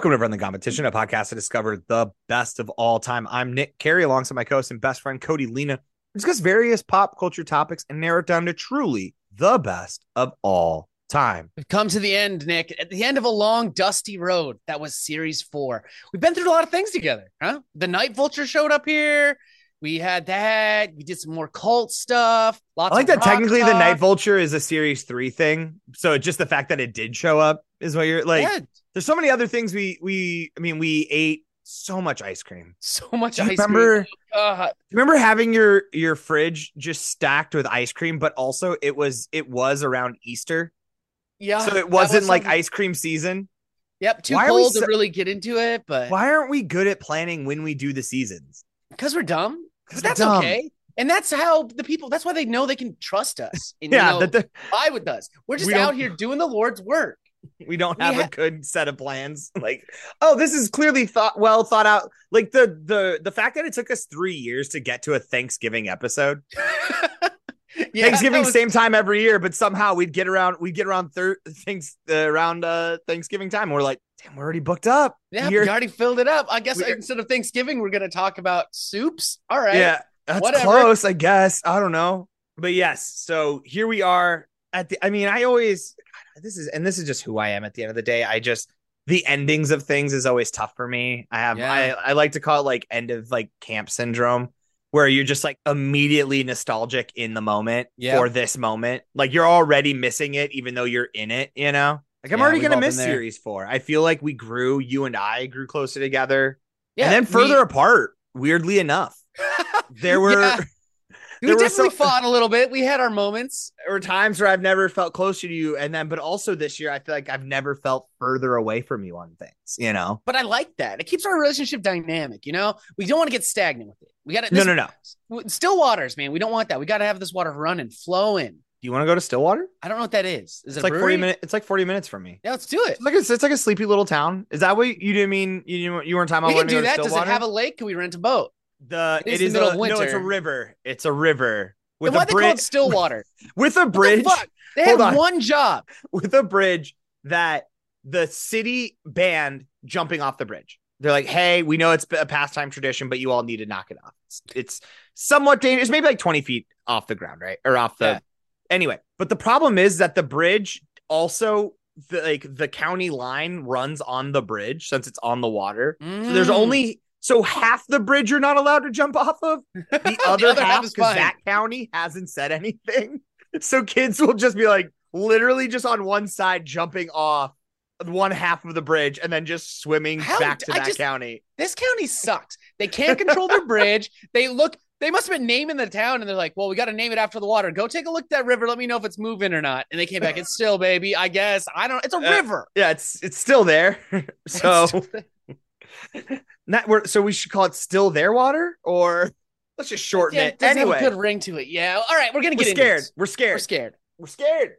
Welcome to Run the Competition, a podcast to discover the best of all time. I'm Nick Carey, alongside my co-host and best friend Cody Lena. We discuss various pop culture topics and narrow it down to truly the best of all time. We've come to the end, Nick, at the end of a long, dusty road. That was series four. We've been through a lot of things together, huh? The Night Vulture showed up here. We had that. We did some more cult stuff. Lots I like that technically the. Night Vulture is a series three thing. So just the fact that it did show up is what you're like. Yeah, There's so many other things we we I mean we ate so much ice cream. so much Do ice remember cream. God. remember having your your fridge just stacked with ice cream, but also it was it was around Easter. yeah. so it wasn't was like something- ice cream season. Yep, too Why cold so- to really get into it, but Why aren't we good at planning when we do the seasons? because we're dumb. 'Cause that's dumb. okay. And that's how the people, that's why they know they can trust us. And, Yeah, you know, the, I would does. We're just We out here doing the Lord's work. we don't We have a good set of plans. Like, oh, this is clearly thought well thought out. Like the the the fact that it took us three years to get to a Thanksgiving episode. Yeah, Thanksgiving was- same time every year, but somehow we'd get around we'd get around thir- things uh, around uh Thanksgiving time. We're like, damn, we're already booked up. Yeah, You're- we already filled it up. I guess We- instead of Thanksgiving, we're going to talk about soups. All right. Yeah, that's whatever. close, I guess. I don't know. But yes, so here we are at the I mean, I always this is and this is just who I am at the end of the day. I just the endings of things is always tough for me. I have Yeah. I, I like to call it like end of like camp syndrome where you're just like immediately nostalgic in the moment Yeah. for this moment. Like you're already missing it even though you're in it, you know? Like I'm Yeah, already gonna miss series four. I feel like we grew, you and I grew closer together. Yeah. and then we- further apart, weirdly enough. There were. We definitely so- fought a little bit. We had our moments. there were times where I've never felt closer to you, and then but also this year I feel like I've never felt further away from you on things. You know? But I like that. It keeps our relationship dynamic. You know, we don't want to get stagnant with it. We got to No, no, no. Still waters, man. We don't want that. We got to have this water running, flowing. Do you want to go to Stillwater? I don't know what that is. Is It's it like forty minutes. It's like forty minutes from me. Yeah, let's do it. It's like a, it's like a sleepy little town. Is that what you didn't mean? You didn't- you weren't talking about? We can do that. Does it have a lake? Can we rent a boat? The It it is the middle a, of no, it's a river. It's a river with a they call it bridge Stillwater? with a the bridge fuck? They Hold have on. one job. with a bridge that the city banned jumping off the bridge. They're like, hey, we know it's a pastime tradition, but you all need to knock it off. It's, it's somewhat dangerous, maybe like 20 feet off the ground, right? Or off the. Yeah. Anyway, but the problem is that the bridge also, the, like, the county line runs on the bridge since it's on the water. So there's Mm. only. So half the bridge you're not allowed to jump off of. The other, other half because that county hasn't said anything. So kids will just be like literally just on one side jumping off one half of the bridge and then just swimming How back to I that just- county. This county sucks. They can't control their bridge. They look. They must have been naming the town, and they're like, "Well, we got to name it after the water. Go take a look at that river. Let me know if it's moving or not." And they came back. It's still, baby. I guess I don't. It's a Uh, river. Yeah, it's it's still there. so still- not we're, so we should call it still their water or let's just shorten yeah, it. it doesn't have Anyway, a good ring to it. Yeah. All right, we're gonna we're get scared. We're scared. We're scared. We're scared.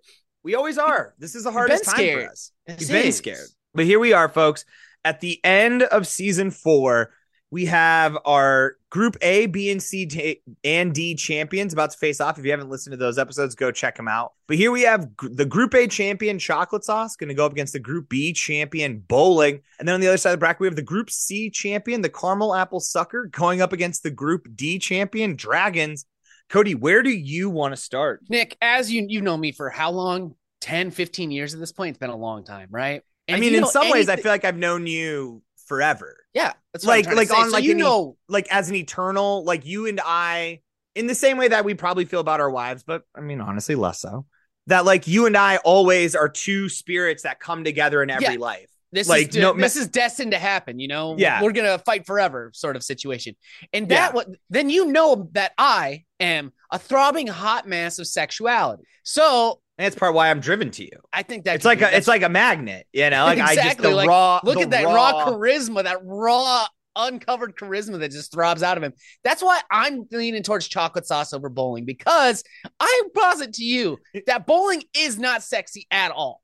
We always are. This is the hardest time scared. for us. This We've been scared. But here we are, folks. At the end of season four, we have our Group A, B, and C and D champions about to face off. If you haven't listened to those episodes, go check them out. But here we have gr- the Group A champion, Chocolate Sauce, going to go up against the Group B champion, Bowling. And then on the other side of the bracket, we have the Group C champion, the Caramel Apple Sucker, going up against the Group D champion, Dragons. Cody, where do you want to start? Nick, as you you know me for how long? 10, 15 years at this point. It's been a long time, right? And I mean, in some ways, I feel like I've known you forever. yeah, that's what I'm like- like on, So like, you know, like as an eternal, like you and I, in the same way that we probably feel about our wives, but I mean, honestly, less so. That like you and I always are two spirits that come together in every Yeah. life. this like, is no- this is destined to happen. You know, Yeah. we're gonna fight forever, sort of situation. And Yeah. that what then you know that I am a throbbing hot mass of sexuality. So And it's part why I'm driven to you. I think that It's like be- a, it's like a magnet, you know. Like I just Exactly, the like, raw. look the at that raw. charisma, that raw uncovered charisma that just throbs out of him. That's why I'm leaning towards chocolate sauce over bowling because I posit to you that bowling is not sexy at all.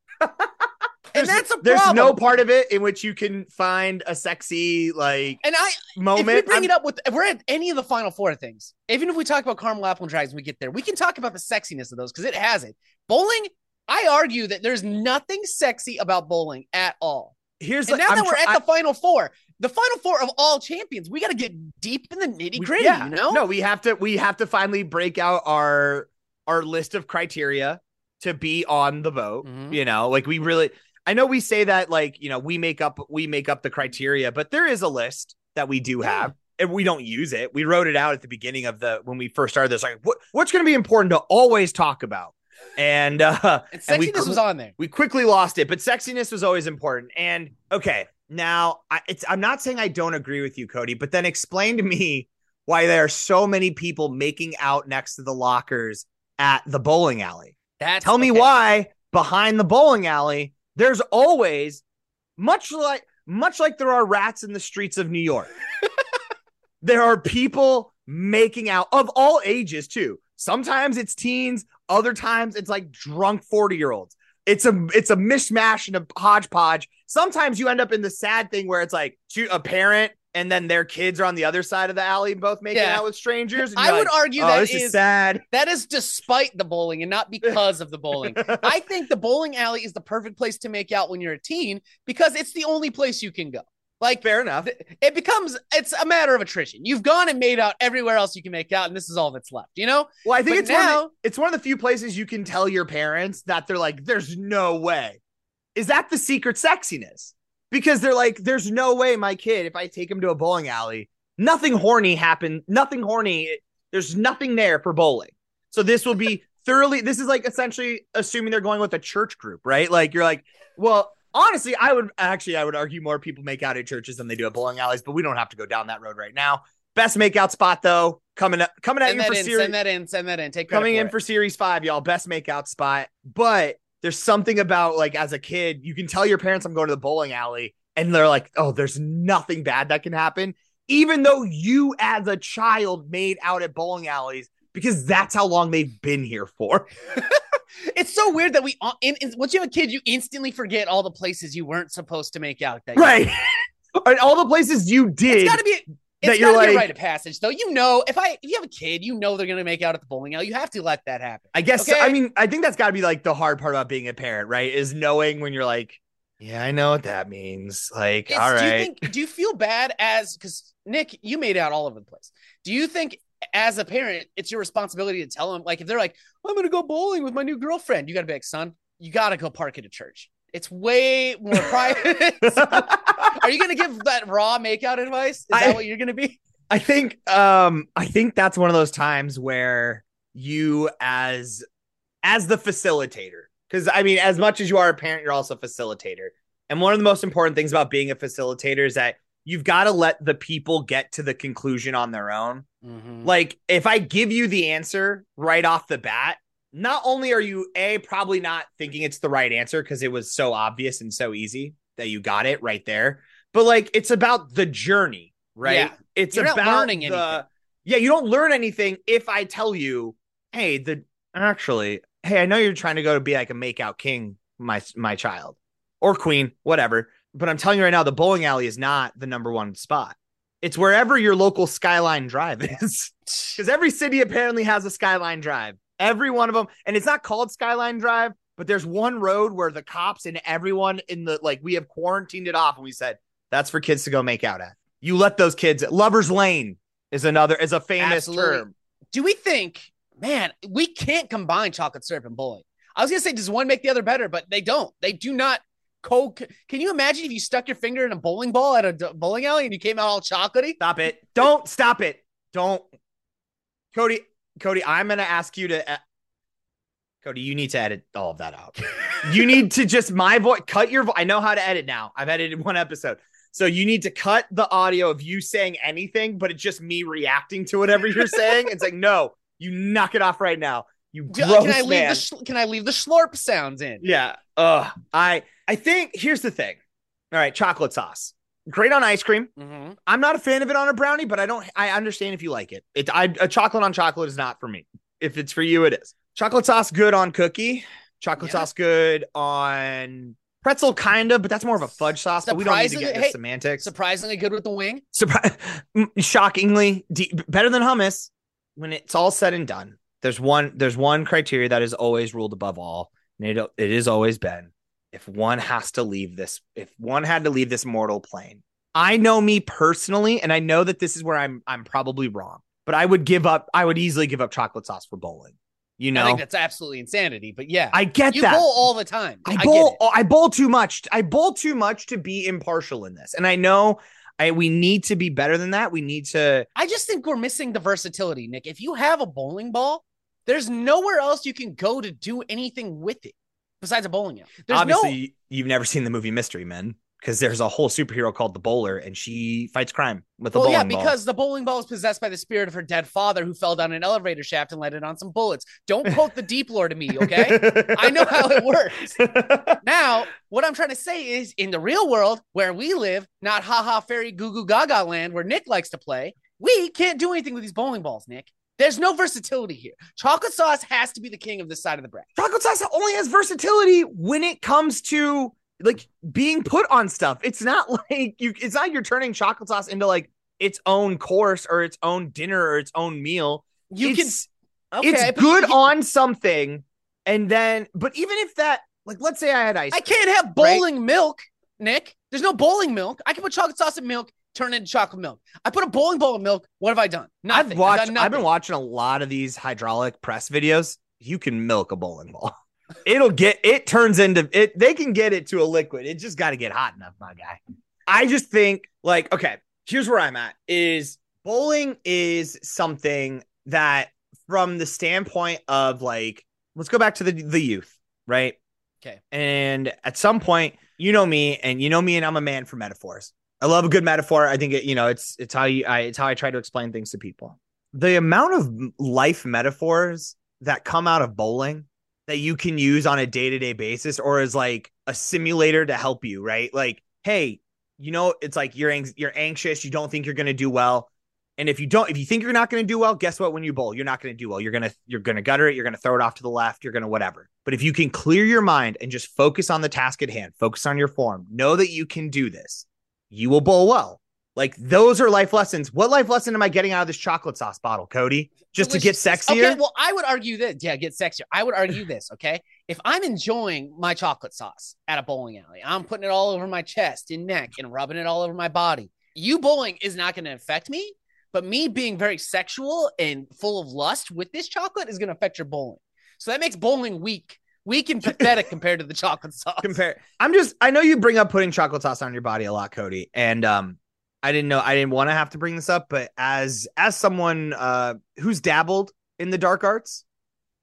And that's a there's problem. no part of it in which you can find a sexy like And I moment. if we bring I'm- it up with if we're at any of the final four things, even if we talk about caramel apple and dragons, we get there, we can talk about the sexiness of those because it has it. Bowling, I argue that there's nothing sexy about bowling at all. here's And like, now I'm that we're try- at the final four, the final four of all champions, we got to get deep in the nitty gritty. yeah. You know, No, we have to we have to finally break out our our list of criteria to be on the vote. Mhm. You know, like we really I know we say that like, you know, we make up we make up the criteria, but there is a list that we do Yeah. have. And we don't use it. We wrote it out at the beginning of the when we first started this. Like, what what's going to be important to always talk about? And uh and and we sexiness was on there. we quickly lost it, but sexiness was always important. And okay, now I, it's I'm not saying I don't agree with you, Cody, but then explain to me why there are so many people making out next to the lockers at the bowling alley. That's Tell me okay. why behind the bowling alley there's always much like much like there are rats in the streets of New York. there are people making out of all ages too. Sometimes it's teens, other times it's like drunk 40-year-olds. It's a it's a mishmash and a hodgepodge. Sometimes you end up in the sad thing where it's like two, a parent and then their kids are on the other side of the alley both making Yeah. out with strangers. I you're would argue oh, that is, is sad. that is despite the bowling and not because of the bowling. I think the bowling alley is the perfect place to make out when you're a teen because it's the only place you can go. Like Fair enough. it becomes it's a matter of attrition. You've gone and made out everywhere else you can make out, and this is all that's left. You know? Well, I think But it's one now- the, it's one of the few places you can tell your parents that they're like, "There's no way." Is that the secret sexiness? Because they're like, "There's no way my kid, if I take him to a bowling alley, nothing horny happened. Nothing horny. There's nothing there for bowling. So this will be thoroughly. This is like essentially assuming they're going with a church group, right? Like you're like, well." Honestly, I would actually I would argue more people make out at churches than they do at bowling alleys, but we don't have to go down that road right now. Best makeout spot though, coming up, coming at Send you for in, series send that in, send that in. Take coming in it. for series five, y'all. Best makeout spot. But there's something about like as a kid, you can tell your parents I'm going to the bowling alley, and they're like, oh, there's nothing bad that can happen. Even though you as a child made out at bowling alleys, because that's how long they've been here for. It's so weird that we in, in, once you have a kid, you instantly forget all the places you weren't supposed to make out. That Right. and all the places you did. It's got to be. That It's you're be a like- rite of passage, though. You know, if I if you have a kid, you know they're gonna make out at the bowling alley. You have to let that happen. I guess Okay. I mean I think that's got to be like the hard part about being a parent, right? Is knowing when you're like, yeah, I know what that means. Like, It's- all Do you think? Do you feel bad as because Nick, you made out all over the place. Do you think? As a parent, it's your responsibility to tell them, like, if they're like, I'm gonna go bowling with my new girlfriend, you gotta be like, son, you gotta go park at a church. It's way more private. Are you gonna give that raw makeout advice? Is I- that what you're gonna be? I think um I think that's one of those times where you as as the facilitator cuz I mean as much as you are a parent you're also a facilitator. And one of the most important things about being a facilitator is that you've got to let the people get to the conclusion on their own. Mm-hmm. Like if I give you the answer right off the bat, not only are you a probably not thinking it's the right answer because it was so obvious and so easy that you got it right there, but like it's about the journey, right? Yeah. It's You're about learning the anything. yeah. You don't learn anything if I tell you, hey, the actually, hey, I know you're trying to go to be like a makeout king, my my child or queen, whatever. But I'm telling you right now, the bowling alley is not the number one spot. It's wherever your local Skyline Drive is. Because every city apparently has a Skyline Drive. Every one of them. And it's not called Skyline Drive, but there's one road where the cops and everyone in the like we have quarantined it off and we said that's for kids to go make out at. You let those kids Lover's Lane is another is a famous Absolutely. term. Do we think, man, we can't combine chocolate syrup and bowling? I was gonna say, does one make the other better? But they don't. They do not. Co- can you imagine if you stuck your finger in a bowling ball at a bowling alley and you came out all chocolatey? Stop it. Don't stop it. Don't Cody, Cody, I'm gonna ask you to uh, Cody, you need to edit all of that out. you need to just my voice cut your voice. I know how to edit now. I've edited one episode. So you need to cut the audio of you saying anything, but it's just me reacting to whatever you're saying. It's like, no, you knock it off right now. You gross can I leave man. the sh- Can I leave the slurp sounds in? yeah. Ugh. I I think here's the thing. All right, chocolate sauce. Great on ice cream. Mm-hmm. I'm not a fan of it on a brownie, but I don't. I understand if you like it. It I, a chocolate on chocolate is not for me. If it's for you, it is. Chocolate sauce good on cookie. Chocolate Yeah. sauce good on pretzel, kind of, but that's more of a fudge sauce. But we don't need to get into hey, semantics. Surprisingly good with the wing. Surprise! shockingly de- better than hummus. When it's all said and done, there's one. There's one criteria that is always ruled above all, and it it is always been if one has to leave this, if one had to leave this mortal plane, I know me personally, and I know that this is where I'm I'm probably wrong, but I would give up. I would easily give up chocolate sauce for bowling. You know, I think that's absolutely insanity. But yeah, I get you that. bowl all the time. I get bowl. I bowl too much. I bowl too much to be impartial in this, and I know I we need to be better than that. We need to. I just think we're missing the versatility, Nick. If you have a bowling ball, there's nowhere else you can go to do anything with it besides a bowling alley. There's Obviously, no. you've never seen the movie Mystery Men because there's a whole superhero called the Bowler, and she fights crime with a Well, bowling yeah, ball. because the bowling ball is possessed by the spirit of her dead father who fell down an elevator shaft and landed on some bullets. Don't quote the deep lore to me, okay? I know how it works. Now, what I'm trying to say is in the real world where we live, not haha fairy goo goo gaga land where Nick likes to play, we can't do anything with these bowling balls, Nick. There's no versatility here. Chocolate sauce has to be the king of this side of the bracket. chocolate sauce only has versatility when it comes to like being put on stuff. It's not like you. It's not you're turning chocolate sauce into like its own course or its own dinner or its own meal. You it's, can okay, it's good you- on something, and then but even if that like let's say I had ice. I can't have bowling milk, Nick. There's no bowling milk. I can put chocolate sauce in milk, turn into chocolate milk. I put a bowling ball in milk. What have I done? Nothing. I've watched. done I've been watching a lot of these hydraulic press videos. You can milk a bowling ball. It'll get. It turns into it. They can get it to a liquid. It just got to get hot enough, my guy. I just think like okay. Here's where I'm at. Is bowling is something that from the standpoint of like let's go back to the the youth, right? Okay. And at some point, you know me, and you know me, and I'm a man for metaphors. I love a good metaphor. I think it, you know, it's it's how you I it's how I try to explain things to people. The amount of life metaphors that come out of bowling that you can use on a day-to-day basis or as like a simulator to help you, right? Like, hey, you know, it's like you're ang- you're anxious, you don't think you're going to do well. And if you don't if you think you're not going to do well, guess what when you bowl, you're not going to do well. You're to you're to gutter it, you're to throw it off to the left, you're to whatever. But if you can clear your mind and just focus on the task at hand, focus on your form, know that you can do this, you will bowl well. Like those are life lessons. What life lesson am I getting out of this chocolate sauce bottle, Cody? Just to get sexier? Okay, well, I would argue that Yeah, get sexier. I would argue this. Okay, if I'm enjoying my chocolate sauce at a bowling alley, I'm putting it all over my chest and neck and rubbing it all over my body. You bowling is not going to affect me, but me being very sexual and full of lust with this chocolate is going to affect your bowling. So that makes bowling weak, weak and pathetic compared to the chocolate sauce. compare. I'm just I know you bring up putting chocolate sauce on your body a lot, Cody. And um I didn't know I didn't want to have to bring this up, but as as someone uh who's dabbled in the dark arts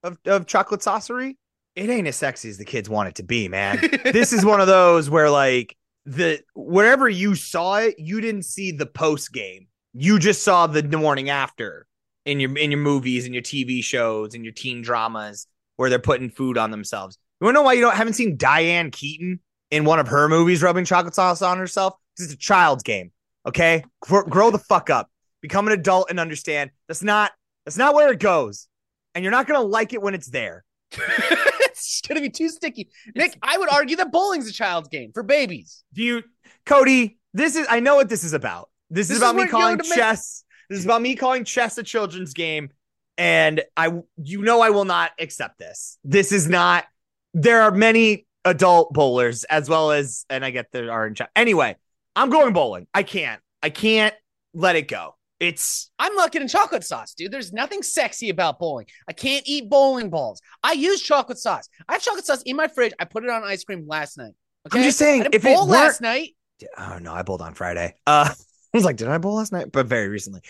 of, of chocolate saucery, it ain't as sexy as the kids want it to be, man. this is one of those where like the wherever you saw it, you didn't see the post game. You just saw the morning after in your in your movies and your TV shows and your teen dramas where they're putting food on themselves. You wanna know why you don't haven't seen Diane Keaton in one of her movies rubbing chocolate sauce on herself? Because it's a child's game. Okay, grow, grow the fuck up, become an adult, and understand that's not that's not where it goes, and you're not gonna like it when it's there. it's to be too sticky. Nick, I would argue that bowling's a child's game for babies. Do you, Cody? This is I know what this is about. This, This is about is me calling you're make- chess. This is about me calling chess a children's game, and I, you know, I will not accept this. This is not. There are many adult bowlers as well as, and I get there are in chat. Anyway, I'm going bowling. I can't. I can't let it go. It's I'm looking in chocolate sauce, dude. There's nothing sexy about bowling. I can't eat bowling balls. I use chocolate sauce. I have chocolate sauce in my fridge. I put it on ice cream last night. Okay. I'm just saying, if it bowl weren't- last night. oh no, I bowled on Friday. Uh, I was like, did I bowl last night? But very recently.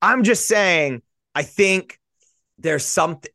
I'm just saying, I think there's something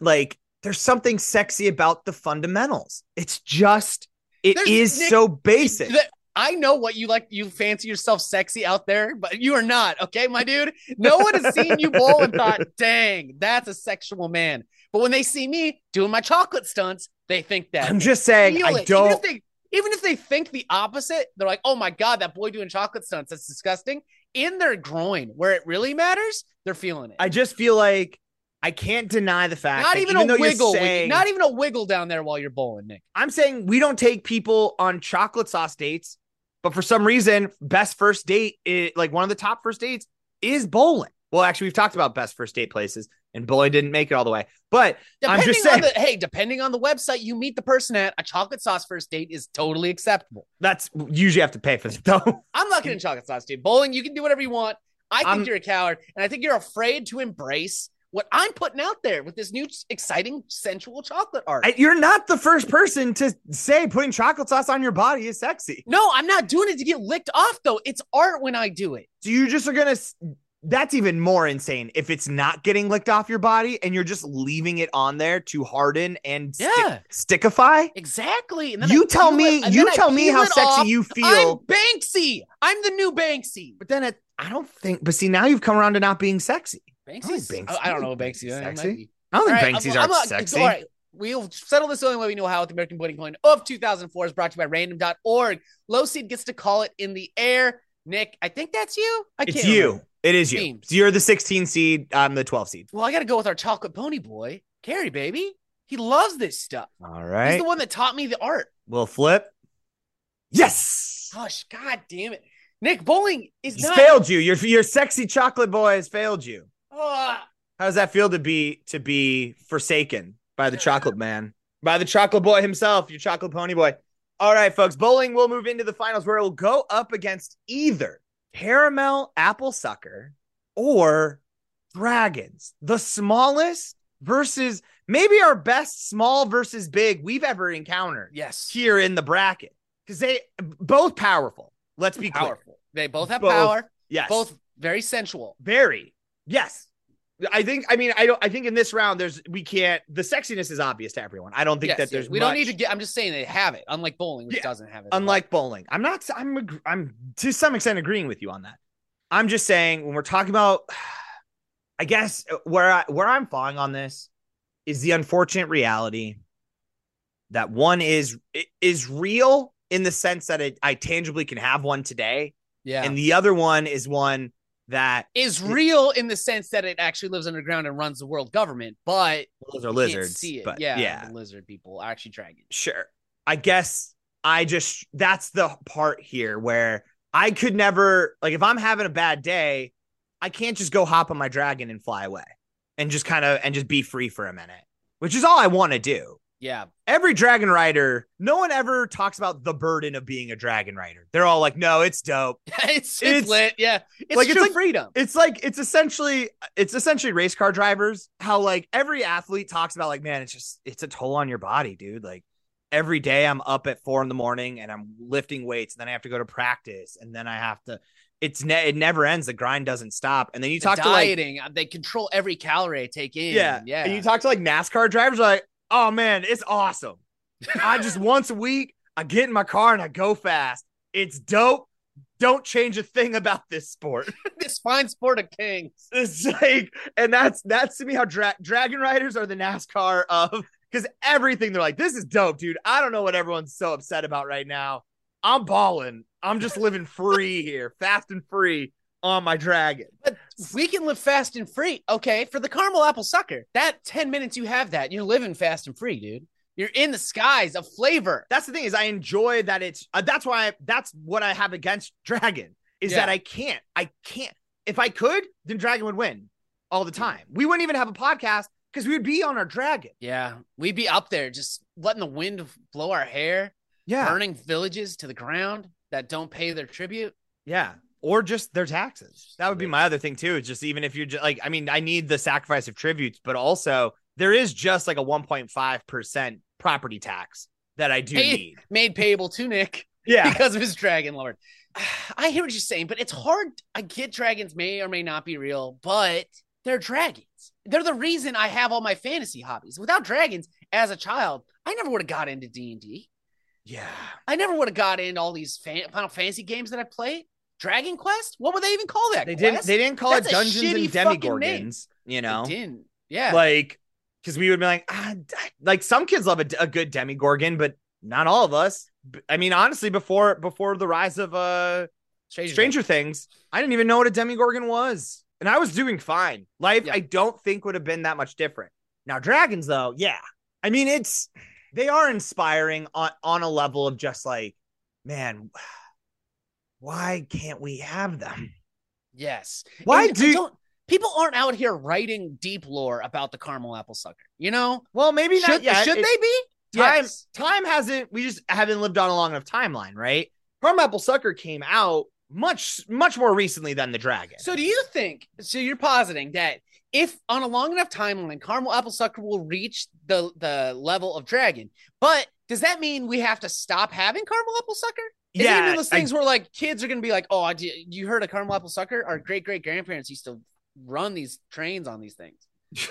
like there's something sexy about the fundamentals. It's just it There's- is Nick, so basic. I know what you like. You fancy yourself sexy out there, but you are not. Okay, my dude. No one has seen you bowl and thought, "Dang, that's a sexual man." But when they see me doing my chocolate stunts, they think that. I'm just saying, feel I it. Don't. if they even if they think the opposite, they're like, "Oh my god, that boy doing chocolate stunts, that's disgusting." In their groin, where it really matters, they're feeling it. I just feel like I can't deny the fact. not that even even a wiggle, saying- not even a wiggle down there while you're bowling, Nick. I'm saying we don't take people on chocolate sauce dates, but for some reason, best first date, is, like one of the top first dates, is bowling. Well, actually, we've talked about best first date places, and bowling didn't make it all the way. But I'm Depending just on saying the hey, depending on the website you meet the person at, a chocolate sauce first date is totally acceptable. that's usually have to pay for that though. I'm not getting chocolate sauce, dude. Bowling, you can do whatever you want. I think I'm- you're a coward, and I think you're afraid to embrace what I'm putting out there with this new exciting sensual chocolate art. You're not the first person to say putting chocolate sauce on your body is sexy. no, I'm not doing it to get licked off though. It's art when I do it. So you just are going to that's even more insane if it's not getting licked off your body and you're just leaving it on there to harden and stick- Yeah. stickify. Exactly. And then You I tell me, it- you tell me how sexy off. you feel. I'm. Banksy. I'm the new Banksy. But then it, I don't think. But see, now you've come around to not being sexy. Banksy's. Banksy- I, I don't know what Banksy is. Sexy? I don't think All right, Banksy's I'm- are I'm not- sexy. All right. We'll settle this the only way we know how with the American Boating Coin of 2004 is brought to you by random.org. Low seed gets to call it in the air. Nick, I think that's you. I It's can't It's you. remember. It is you. Memes. So you're the 16 seed. I'm the 12 seed. Well, I got to go with our chocolate pony boy, Carrie, baby. He loves this stuff. All right. He's the one that taught me the art. We'll flip. Yes. Gosh, god damn it. Nick, bowling is He's not. failed you. Your your sexy chocolate boy has failed you. How does that feel to be to be forsaken by the chocolate man, by the chocolate boy himself, your chocolate pony boy? All right, folks. Bowling will move into the finals where it will go up against either caramel apple sucker or dragons, the smallest versus maybe our best small versus big we've ever encountered yes. here in the bracket because they both powerful. Let's be clear. They both have Both. power. Yes, Both very sensual. very. Yes. I think I mean I don't I think in this round there's we can't the sexiness is obvious to everyone. I don't think Yes, that yes. there's we don't need to get. I'm just saying they have it, unlike bowling, which Yeah. doesn't have it. unlike bowling. I'm not I'm I'm to some extent agreeing with you on that. I'm just saying when we're talking about I guess where I where I'm falling on this is the unfortunate reality that one is is real in the sense that it, I tangibly can have one today yeah, and the other one is one that is real in the sense that it actually lives underground and runs the world government, but those are lizards. See it. But yeah, yeah, the lizard people are actually dragons. sure. I guess I just that's the part here where I could never like if I'm having a bad day, I can't just go hop on my dragon and fly away and just kind of and just be free for a minute, which is all I want to do. Yeah, Every dragon rider, no one ever talks about the burden of being a dragon rider. They're all like, "No, it's dope." it's, it's It's- lit. Yeah, it's like, it's like- freedom. It's like it's essentially it's essentially race car drivers. How like every athlete talks about like, man, it's just it's a toll on your body, dude. Like every day I'm up at four in the morning and I'm lifting weights, and then I have to go to practice, and then I have to. It's ne- it never ends. The grind doesn't stop. And then you The talk to like dieting, uh, they control every calorie I take in. yeah, yeah. And you talk to like NASCAR drivers, like, oh man, it's awesome. I just once a week I get in my car and I go fast. It's dope. Don't change a thing about this sport. this fine sport of kings. It's like, and that's that's to me how dra- Dragon Riders are the NASCAR of because everything they're like, this is dope, dude. I don't know what everyone's so upset about right now. I'm balling. I'm just living free here, fast and free on my dragon. But we can live fast and free. Okay, for the caramel apple sucker, that 10 minutes you have that, you're living fast and free, dude. You're in the skies of flavor. That's the thing is I enjoy that it's uh, that's why I, that's what I have against Dragon is Yeah. that I can't I can't if I could then Dragon would win all the time. We wouldn't even have a podcast because we would be on our Dragon. Yeah, we'd be up there just letting the wind blow our hair, Yeah, burning villages to the ground that don't pay their tribute. yeah, or just their taxes. That would be my other thing too. It's just even if you're just like I mean I need the sacrifice of tributes, but also there is just like a 1.5 percent property tax that I do need. Made payable to Nick Yeah, because of his dragon lord. I hear what you're saying, but it's hard. I get dragons may or may not be real, but they're dragons. They're the reason I have all my fantasy hobbies. Without dragons, as a child, I never would have got into D and D. yeah. I never would have got into all these fan- Final Fantasy games that I played. Dragon Quest? What would they even call that? They didn't. They didn't call That's it Dungeons and. Demigorgons. You They know, didn't. Yeah. like because we would be like, ah, like some kids love a, a good Demigorgon, but not all of us. I mean, honestly, before before the rise of uh Stranger, Stranger Things, I didn't even know what a Demigorgon was, and I was doing fine. Life, Yeah. I don't think would have been that much different. Now, dragons, though, yeah, I mean, it's they are inspiring on on a level of just like, man, why can't we have them? Yes. Why And do- don't people aren't out here writing deep lore about the caramel apple sucker. You know, Well, maybe not should yet. should It- they be? time Yes. time hasn't we just haven't lived on a long enough timeline, right? Caramel Apple Sucker came out much much more recently than the dragon. So do you think? So you're positing that if on a long enough timeline, caramel apple sucker will reach the the level of dragon, but does that mean we have to stop having caramel apple sucker? Is it gonna be yeah, those I- things where like kids are gonna be like, oh, I did, you heard of caramel apple sucker? Our great great grandparents used to run these trains on these things.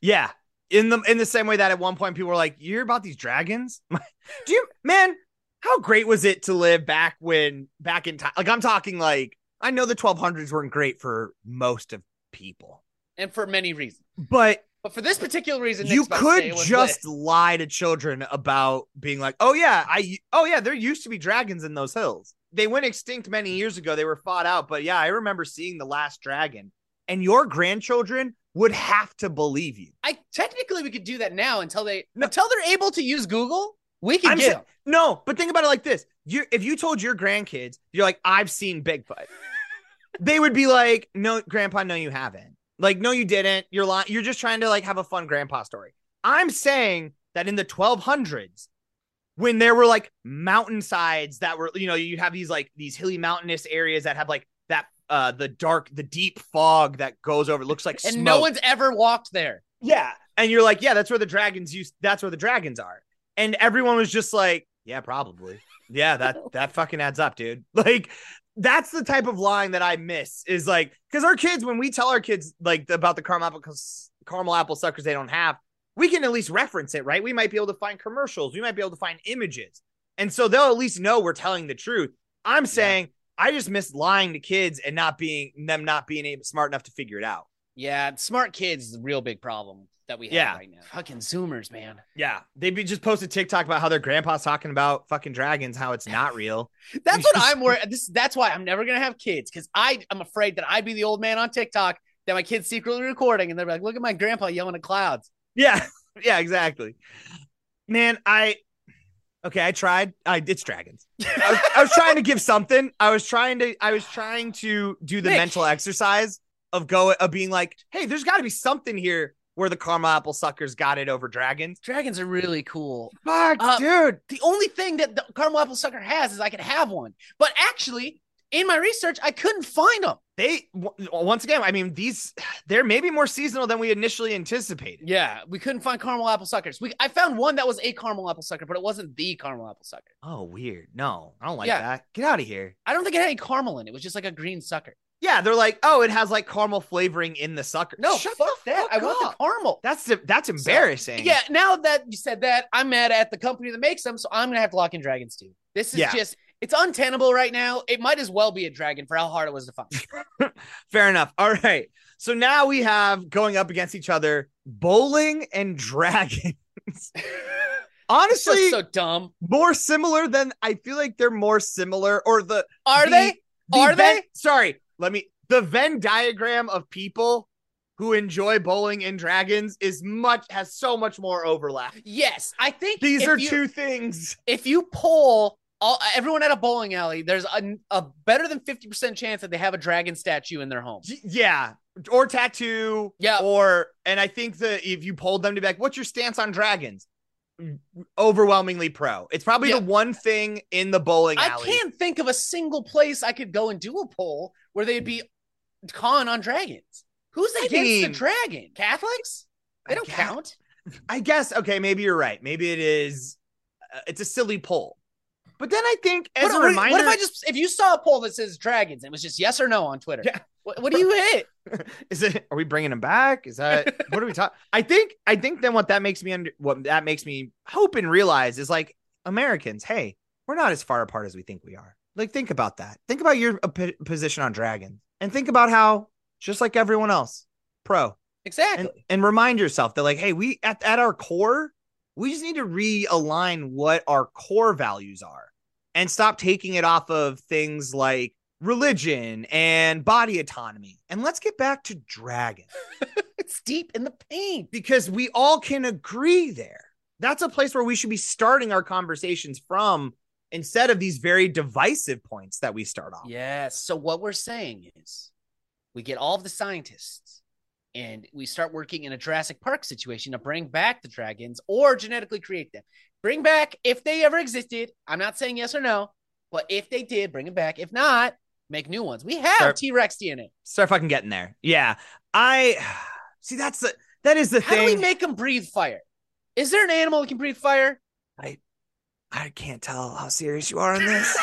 yeah. In the in the same way that at one point people were like, "You're about these dragons?" Do you, man? How great was it to live back when back in time? Like I'm talking like I know the 1200s weren't great for most of people, And for many reasons. but But for this particular reason, you could just lit. lie to children about being like, "Oh yeah, I oh yeah, there used to be dragons in those hills. They went extinct many years ago. They were fought out, but yeah, I remember seeing the last dragon." And your grandchildren would have to believe you. I technically we could do that now until they No. until they're able to use Google. We can I'm get sa- No, but think about it like this: you if you told your grandkids, you're like, "I've seen Bigfoot," they would be like, "No, Grandpa, no, you haven't. Like, no, you didn't. You're lying. You're just trying to like have a fun grandpa story." I'm saying that in the 1200s, when there were like mountainsides that were, you know, you have these like these hilly mountainous areas that have like that uh the dark, the deep fog that goes over, looks like snow. and smoke. no one's ever walked there. Yeah. And you're like, yeah, that's where the dragons use that's where the dragons are. And everyone was just like, yeah, probably. Yeah, that that fucking adds up, dude. Like that's the type of line that I miss is like because our kids, when we tell our kids like about the caramel apple caramel apple suckers they don't have, we can at least reference it, right? We might be able to find commercials, we might be able to find images. And so they'll at least know we're telling the truth. I'm saying I just miss lying to kids and not being them not being able smart enough to figure it out. Yeah, smart kids is a real big problem that we have Yeah. right now. Fucking Zoomers, man. Yeah, they be just posted TikTok about how their grandpa's talking about fucking dragons, how it's not real. That's what I'm worried. This that's why I'm never gonna have kids because I I'm afraid that I'd be the old man on TikTok that my kid's secretly recording and they're like, look at my grandpa yelling at clouds. Yeah, yeah, exactly. Man, I okay, I tried. I it's dragons. I was, I was trying to give something. I was trying to. I was trying to do the Nick. mental exercise of going of being like, hey, there's got to be something here where the caramel apple suckers got it over dragons. Dragons are really cool. Fuck, Uh, dude. The only thing that the caramel apple sucker has is I could have one. But actually, in my research, I couldn't find them. They w- once again. I mean, these they're maybe more seasonal than we initially anticipated. Yeah, we couldn't find caramel apple suckers. We I found one that was a caramel apple sucker, but it wasn't the caramel apple sucker. Oh, weird. No, I don't like Yeah. that. Get out of here. I don't think it had any caramel in it. It was just like a green sucker. Yeah, they're like, oh, it has like caramel flavoring in the sucker. No, Shut fuck that. fuck I want up. the caramel. That's that's embarrassing. Yeah, now that you said that, I'm mad at the company that makes them, so I'm gonna have to lock in dragons too. This is Yeah. just it's untenable right now. It might as well be a dragon for how hard it was to find. fair enough. All right. So now we have going up against each other bowling and dragons. Honestly, so dumb. more similar than I feel like they're more similar or the Are the- they? the Are they? Sorry, let me the Venn diagram of people who enjoy bowling and dragons is much has so much more overlap. Yes, I think These are you- two things. If you poll all everyone at a bowling alley, there's a, a better than fifty percent chance that they have a dragon statue in their home. Yeah, or tattoo. Yeah. Or and I think that if you polled them to be like, "What's your stance on dragons?" Overwhelmingly pro. It's probably Yeah. the one thing in the bowling alley. I can't think of a single place I could go and do a poll where they'd be con on dragons. Who's I against mean- the dragon? Catholics? They I don't count. I guess okay, maybe you're right. Maybe it is. Uh, it's a silly poll. But then I think as What, a reminder, what if I just if you saw a poll that says dragons and it was just yes or no on Twitter? Yeah. What, what do you hit? is it? Are we bringing them back? Is that what are we talking? I think. I think then what that makes me under what that makes me hope and realize is like Americans. Hey, we're not as far apart as we think we are. Like think about that. Think about your uh, p- position on dragons, and think about how just like everyone else, pro. Exactly. and, and remind yourself that like hey we at, at our core we just need to realign what our core values are and stop taking it off of things like religion and body autonomy and let's get back to dragon it's deep in the paint. because we all can agree there that's a place where we should be starting our conversations from instead of these very divisive points that we start off Yes. So what we're saying is we get all of the scientists and we start working in a Jurassic Park situation to bring back the dragons or genetically create them. Bring back if they ever existed. I'm not saying yes or no, but if they did, bring them back. If not, make new ones. We have T Rex DNA. Start fucking getting there. Yeah, I see. That's the that is the How thing. How do we make them breathe fire? Is there an animal that can breathe fire? I I can't tell how serious you are on this.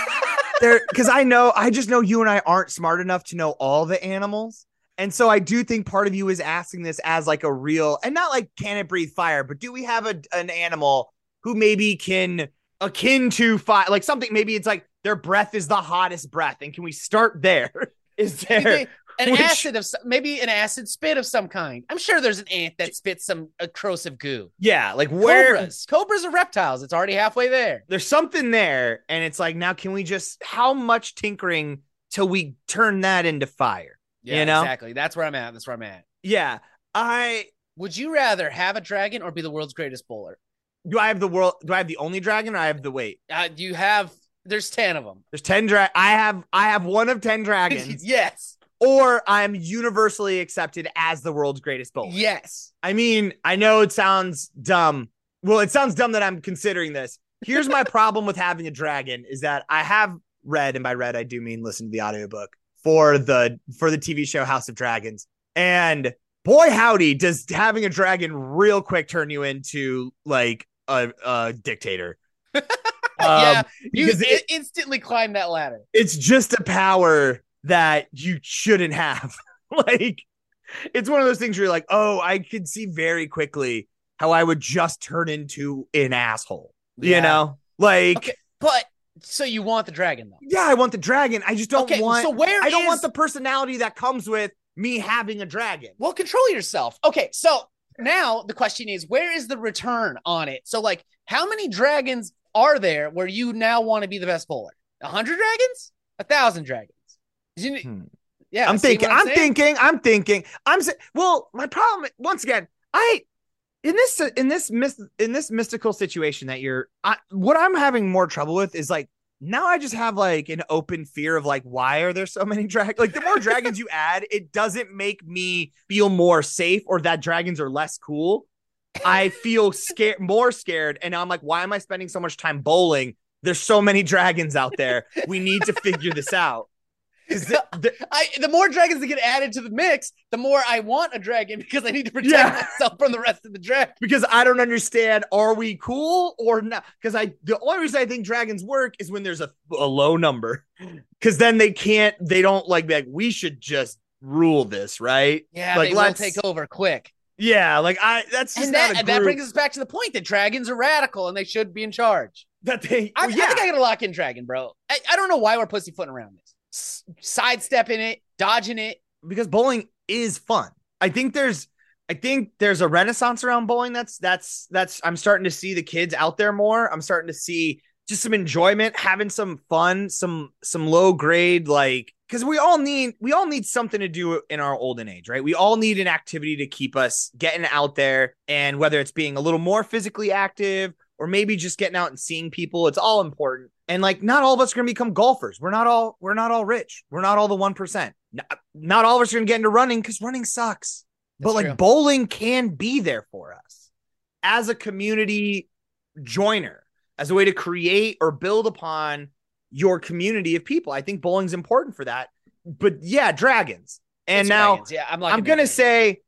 there because I know I just know you and I aren't smart enough to know all the animals. And so I do think part of you is asking this as like a real and not like can it breathe fire, but do we have a, an animal who maybe can akin to fire like something maybe it's like their breath is the hottest breath and can we start there? Is there an Which- acid of maybe an acid spit of some kind. I'm sure there's an ant that spits some corrosive goo. yeah, like where Cobras, cobras are reptiles. It's already halfway there. there's something there and it's like now can we just how much tinkering till we turn that into fire? Yeah, You know? exactly. That's where I'm at. That's where I'm at. Yeah. I Would you rather have a dragon or be the world's greatest bowler? do I have the world do I have the only dragon or I have the wait? Uh, do you have. There's ten of them. There's 10 dra I have I have one of 10 dragons yes. or I'm universally accepted as the world's greatest bowler. Yes. I mean, I know it sounds dumb. Well, it sounds dumb that I'm considering this. Here's my problem with having a dragon is that I have read and by read I do mean listen to the audiobook for the for the TV show House of Dragons. And boy howdy does having a dragon real quick turn you into like a, a dictator. yeah. Um, You it- instantly climb that ladder. it's just a power that you shouldn't have. like it's one of those things where you're like, oh, I could see very quickly how I would just turn into an asshole. You know? Like Okay. But so you want the dragon though? yeah, I want the dragon. I just don't okay. want so where I don't is- want the personality that comes with me having a dragon. Well, control yourself. Okay, so now the question is, where is the return on it? So, like, how many dragons are there where you now want to be the best bowler? A hundred dragons? A thousand dragons? You- Hmm. Yeah, I'm thinking, what I'm, thinking, I'm thinking, I'm well, my problem once again, I in this in this in this mystical situation that you're I, what I'm having more trouble with is like now I just have like an open fear of like why are there so many dragons? Like the more dragons you add, it doesn't make me feel more safe or that dragons are less cool. I feel scared, more scared, and I'm like, why am I spending so much time bowling? There's so many dragons out there. We need to figure this out. the- the- I the more dragons that get added to the mix, the more I want a dragon because I need to protect Yeah. myself from the rest of the dragon. because I don't understand. Are we cool or not? Because I the only reason I think dragons work is when there's a, a low number. Because then they can't. They don't like like we should just rule this, right? Yeah, Like, they let's- take over quick. Yeah, like I. That's just And not that, a and that brings us back to the point that dragons are radical and they should be in charge. that they. I, well, yeah, I think I gotta lock in dragon, bro. I, I don't know why we're pussyfooting around this. S- sidestepping it, dodging it. because bowling is fun. I think there's I think there's a renaissance around bowling that's that's that's I'm starting to see the kids out there more. I'm starting to see just some enjoyment, having some fun, some some low grade like cuz we all need we all need something to do in our olden age, right? We all need an activity to keep us getting out there and whether it's being a little more physically active or maybe just getting out and seeing people, it's all important. And like not all of us are going to become golfers. We're not all we're not all rich. We're not all the 1% not, not all of us are going to get into running because running sucks. but like true. bowling can be there for us as a community joiner, as a way to create or build upon your community of people. I think bowling's important for that. But yeah, dragons. And It's now dragons. yeah, I'm like, I'm going to say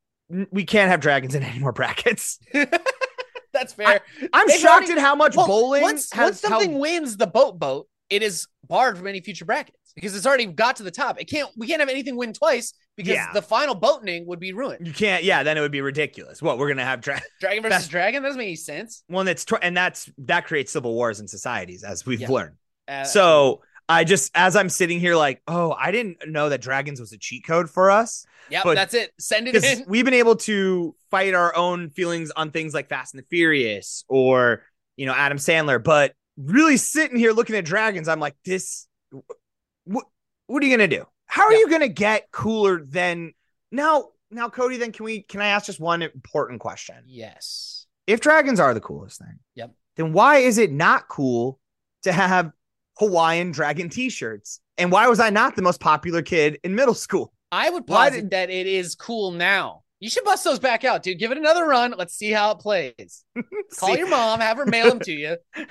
we can't have dragons in any more brackets. that's fair. I'm They've shocked already- at how much Well, bowling once, has once something how- wins the boat boat, it is barred from any future brackets because it's already got to the top. It can't. We can't have anything win twice because Yeah. the final boating would be ruined. you can't. Yeah, then it would be ridiculous. What we're going to have dra- Dragon versus dragon. That doesn't make any sense. one that's tw- and that's that creates civil wars in societies as we've Yeah. learned. Uh, So I just, as I'm sitting here, like, oh, I didn't know that dragons was a cheat code for us Yeah, that's it. Send it in. we've been able to fight our own feelings on things like Fast and the Furious or you know Adam Sandler. But really sitting here looking at dragons, I'm like, this. What what are you gonna do? How are Yeah. you gonna get cooler than now? Now, Cody, then can we? Can I ask just one important question? Yes. if dragons are the coolest thing, Yep. then why is it not cool to have Hawaiian dragon t-shirts? And why was I not the most popular kid in middle school? I would posit did- that it is cool now. You should bust those back out, dude. Give it another run. Let's see how it plays. Call your mom, have her mail them to you.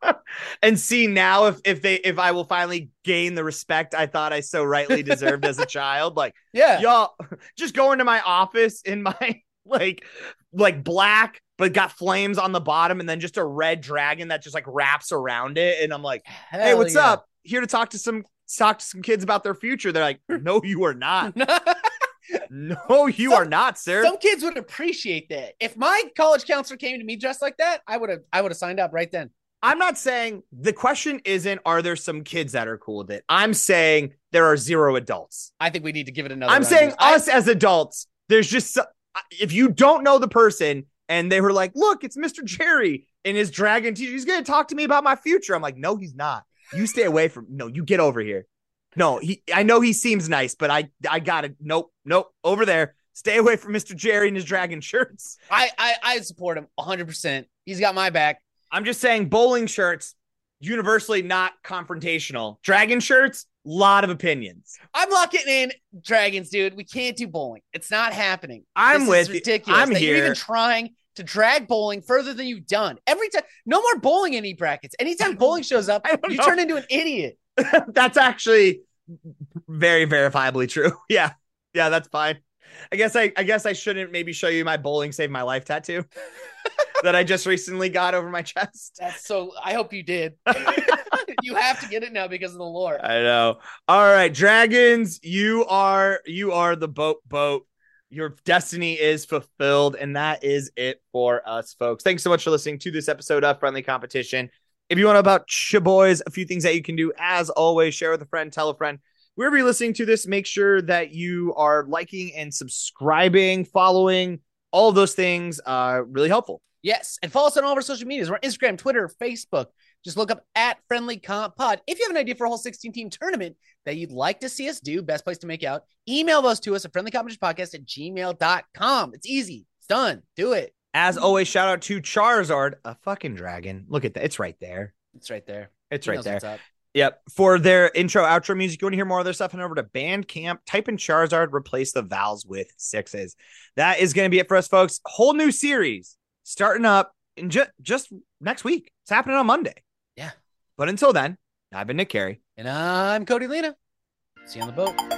and see now if if they if I will finally gain the respect I thought I so rightly deserved as a child. Like Yeah. y'all just go into my office in my like like black but got flames on the bottom and then just a red dragon that just like wraps around it and I'm like, "Hey, what's yeah. up? Here to talk to some talk to some kids about their future." They're like, "No, you are not. No, you Some- are not, sir." Some kids would appreciate that. If my college counselor came to me dressed like that, I would have I would have signed up right then. I'm not saying the question isn't are there some kids that are cool with it. I'm saying there are zero adults. I think we need to give it another I'm saying dude. I- us as adults, there's just if you don't know the person and they were like, "Look, it's Mr. Jerry in his dragon teacher. He's going to talk to me about my future." I'm like, "No, he's not. You stay away from No, you get over here." No, he I know he seems nice, but I I got to Nope, nope, over there. Stay away from Mr. Jerry and his dragon shirts. I I, I support him 100%. He's got my back. I'm just saying bowling shirts universally not confrontational. Dragon shirts, lot of opinions. I'm locking in dragons, dude. We can't do bowling. It's not happening. I'm This with is you. ridiculous. I'm that You're even trying to drag bowling further than you've done. Every time, no more bowling in e brackets. Anytime bowling shows up, you know. turn into an idiot. that's actually very verifiably true. Yeah. Yeah, that's fine. I guess I I guess I shouldn't maybe show you my bowling save my life tattoo that I just recently got over my chest. That's so. I hope you did. you have to get it now because of the lore. I know. All right, dragons, you are you are the boat boat. Your destiny is fulfilled, and that is it for us, folks. Thanks so much for listening to this episode of Friendly Competition. If you want to know about Shaboys, a few things that you can do, as always, share with a friend, tell a friend. Wherever you're listening to this, make sure that you are liking and subscribing, following. All those things are really helpful. Yes, and follow us on all of our social medias. We're on Instagram, Twitter, Facebook. Just look up at Friendly Comp Pod. If you have an idea for a whole 16 team tournament that you'd like to see us do, best place to make out, email those to us at friendlycompetitionpodcast at gmail.com. It's easy. It's done. Do it. As always, shout out to Charizard, a fucking dragon. Look at that. It's right there. It's right there. It's He right there. Yep. For their intro, outro music, you want to hear more of their stuff, head over to Bandcamp, type in Charizard, replace the vowels with sixes. That is going to be it for us, folks. Whole new series starting up in ju- just next week. It's happening on Monday. Yeah. But until then, I've been Nick Carey. And I'm Cody Lena. See you on the boat.